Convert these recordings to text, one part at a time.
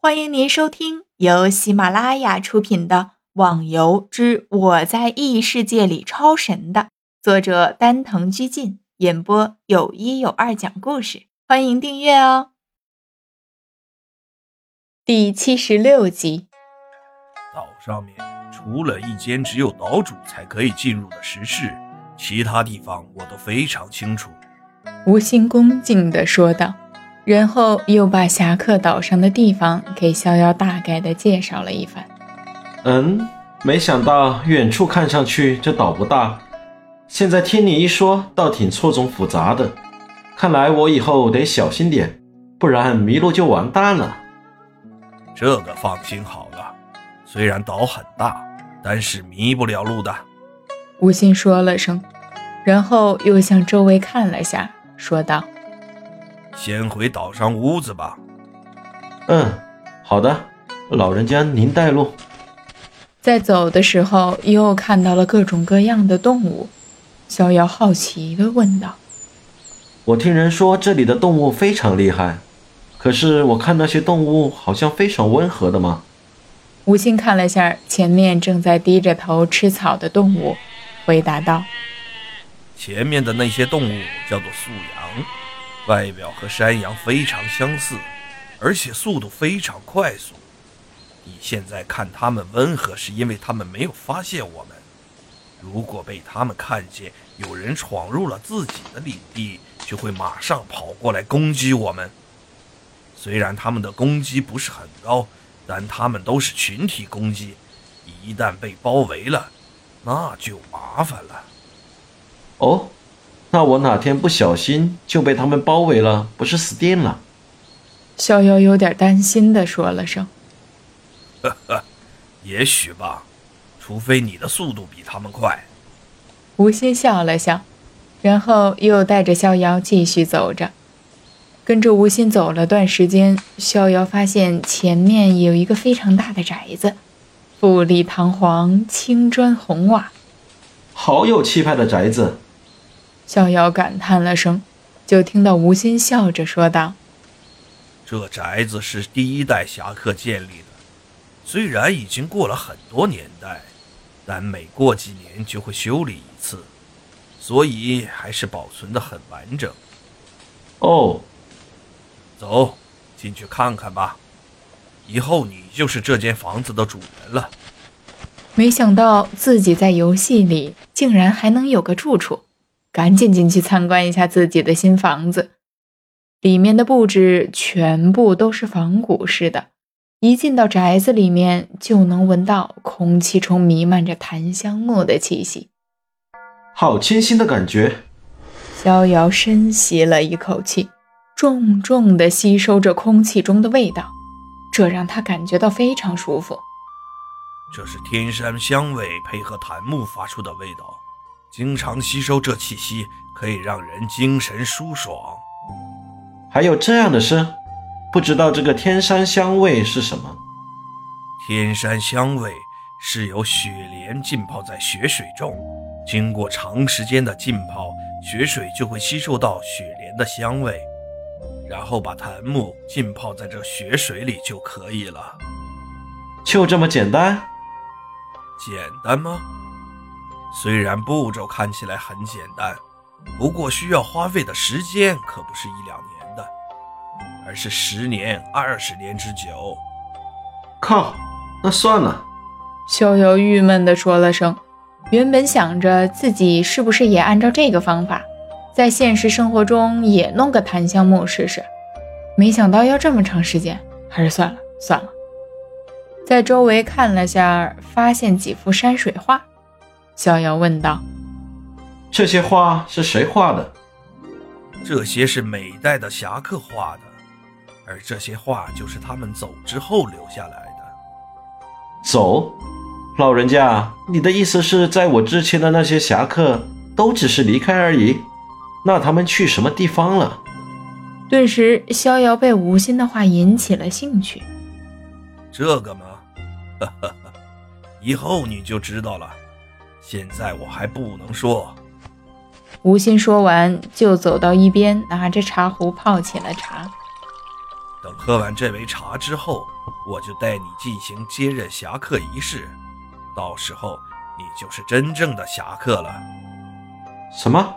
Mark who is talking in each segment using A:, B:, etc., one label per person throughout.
A: 欢迎您收听由喜马拉雅出品的《网游之我在异世界里超神》的作者丹藤居进演播，有一有二讲故事。欢迎订阅哦。第七十六集，
B: 岛上面除了一间只有岛主才可以进入的石室，其他地方我都非常清楚。
A: 吴心恭敬地说道。然后又把侠客岛上的地方给逍遥大概的介绍了一番。
C: 嗯，没想到远处看上去这岛不大，现在听你一说，倒挺错综复杂的。看来我以后得小心点，不然迷路就完蛋了。
B: 这个放心好了，虽然岛很大，但是迷不了路的。
A: 吴心说了声，然后又向周围看了下，说道。
B: 先回岛上屋子吧。
C: 嗯，好的，老人家您带路。
A: 在走的时候，又看到了各种各样的动物。逍遥好奇地问道：“
C: 我听人说这里的动物非常厉害，可是我看那些动物好像非常温和的嘛。”
A: 吴昕看了下前面正在低着头吃草的动物，回答道：“
B: 前面的那些动物叫做素羊。”外表和山羊非常相似，而且速度非常快速。你现在看它们温和，是因为它们没有发现我们。如果被它们看见有人闯入了自己的领地，就会马上跑过来攻击我们。虽然它们的攻击不是很高，但它们都是群体攻击。一旦被包围了，那就麻烦了。
C: 哦。那我哪天不小心就被他们包围了，不是死定了？
A: 逍遥有点担心的说了声：“
B: 呵呵，也许吧，除非你的速度比他们快。”
A: 吴昕笑了笑，然后又带着逍遥继续走着。跟着吴昕走了段时间，逍遥发现前面有一个非常大的宅子，富丽堂皇，青砖红瓦，
C: 好有气派的宅子。
A: 逍遥感叹了声，就听到吴昕笑着说道：“
B: 这宅子是第一代侠客建立的，虽然已经过了很多年代，但每过几年就会修理一次，所以还是保存的很完整。”
C: 哦，
B: 走进去看看吧，以后你就是这间房子的主人了。
A: 没想到自己在游戏里竟然还能有个住处。赶紧进去参观一下自己的新房子，里面的布置全部都是仿古式的。一进到宅子里面，就能闻到空气中弥漫着檀香木的气息，
C: 好清新的感觉。
A: 逍遥深吸了一口气，重重地吸收着空气中的味道，这让他感觉到非常舒服。
B: 这是天山香味配合檀木发出的味道。经常吸收这气息，可以让人精神舒爽。
C: 还有这样的事？不知道这个天山香味是什么？
B: 天山香味是由雪莲浸泡在雪水中，经过长时间的浸泡，雪水就会吸收到雪莲的香味，然后把檀木浸泡在这雪水里就可以了。
C: 就这么简单？
B: 简单吗？虽然步骤看起来很简单，不过需要花费的时间可不是一两年的，而是十年、二十年之久。
C: 靠，那算了。
A: 逍遥郁闷地说了声，原本想着自己是不是也按照这个方法，在现实生活中也弄个檀香木试试，没想到要这么长时间，还是算了算了。在周围看了下，发现几幅山水画。逍遥问道：“
C: 这些画是谁画的？
B: 这些是每代的侠客画的，而这些画就是他们走之后留下来的。
C: 走，老人家，你的意思是在我之前的那些侠客都只是离开而已？那他们去什么地方了？”
A: 顿时，逍遥被吴心的话引起了兴趣。
B: 这个吗？哈哈，以后你就知道了。现在我还不能说。
A: 吴昕说完，就走到一边，拿着茶壶泡起了茶。
B: 等喝完这杯茶之后，我就带你进行接任侠客仪式，到时候你就是真正的侠客了。
C: 什么？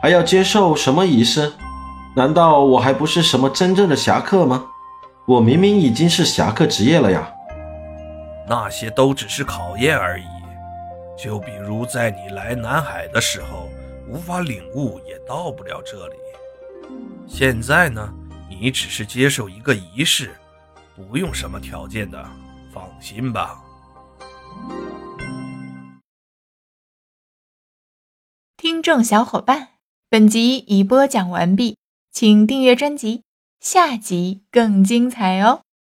C: 还要接受什么仪式？难道我还不是什么真正的侠客吗？我明明已经是侠客职业了呀！
B: 那些都只是考验而已。就比如在你来南海的时候，无法领悟，也到不了这里。现在呢，你只是接受一个仪式。不用什么条件的，放心吧。
A: 听众小伙伴，本集已播讲完毕，请订阅专辑，下集更精彩哦。